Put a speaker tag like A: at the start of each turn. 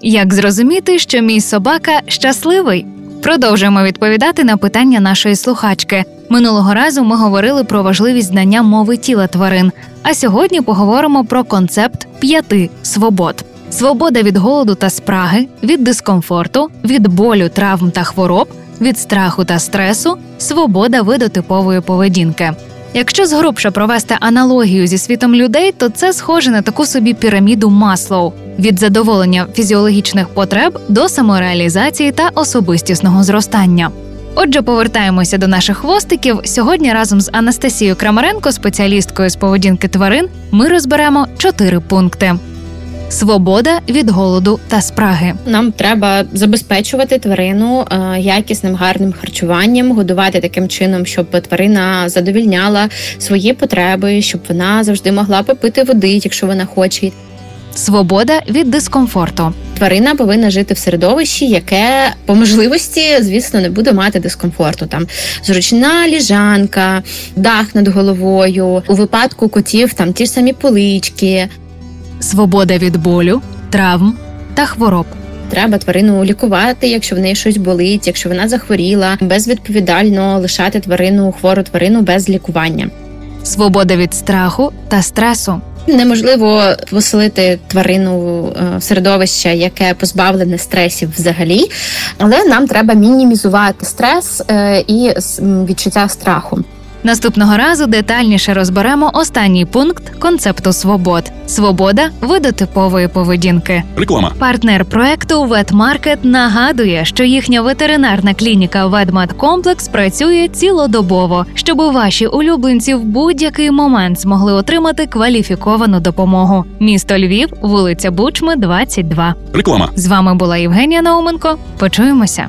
A: Як зрозуміти, що мій собака щасливий? Продовжуємо відповідати на питання нашої слухачки. Минулого разу ми говорили про важливість знання мови тіла тварин. А сьогодні поговоримо про концепт п'яти свобод: свобода від голоду та спраги, від дискомфорту, від болю, травм та хвороб, від страху та стресу, свобода видотипової поведінки. Якщо згрубше провести аналогію зі світом людей, то це схоже на таку собі піраміду Маслоу від задоволення фізіологічних потреб до самореалізації та особистісного зростання. Отже, повертаємося до наших хвостиків. Сьогодні разом з Анастасією Крамаренко, спеціалісткою з поведінки тварин, ми розберемо чотири пункти: свобода від голоду та спраги.
B: Нам треба забезпечувати тварину е, якісним гарним харчуванням, годувати таким чином, щоб тварина задовільняла свої потреби, щоб вона завжди могла попити води, якщо вона хоче.
A: Свобода від дискомфорту.
B: Тварина повинна жити в середовищі, яке по можливості, звісно, не буде мати дискомфорту. Там зручна ліжанка, дах над головою. У випадку котів там ті ж самі полички.
A: Свобода від болю, травм та хвороб.
B: Треба тварину лікувати, якщо в неї щось болить, якщо вона захворіла, безвідповідально лишати тварину, хвору тварину без лікування.
A: Свобода від страху та стресу.
B: Неможливо поселити тварину е, в середовище, яке позбавлене стресів взагалі, але нам треба мінімізувати стрес е, і відчуття страху.
A: Наступного разу детальніше розберемо останній пункт концепту свобод: свобода видотипової поведінки.
C: Реклама.
A: Партнер проекту Ветмаркет нагадує, що їхня ветеринарна клініка Ведмедкомплекс працює цілодобово, щоб ваші улюбленці в будь-який момент змогли отримати кваліфіковану допомогу. Місто Львів, вулиця Бучми, 22.
C: Реклама.
A: З вами була Євгенія Науменко. Почуємося.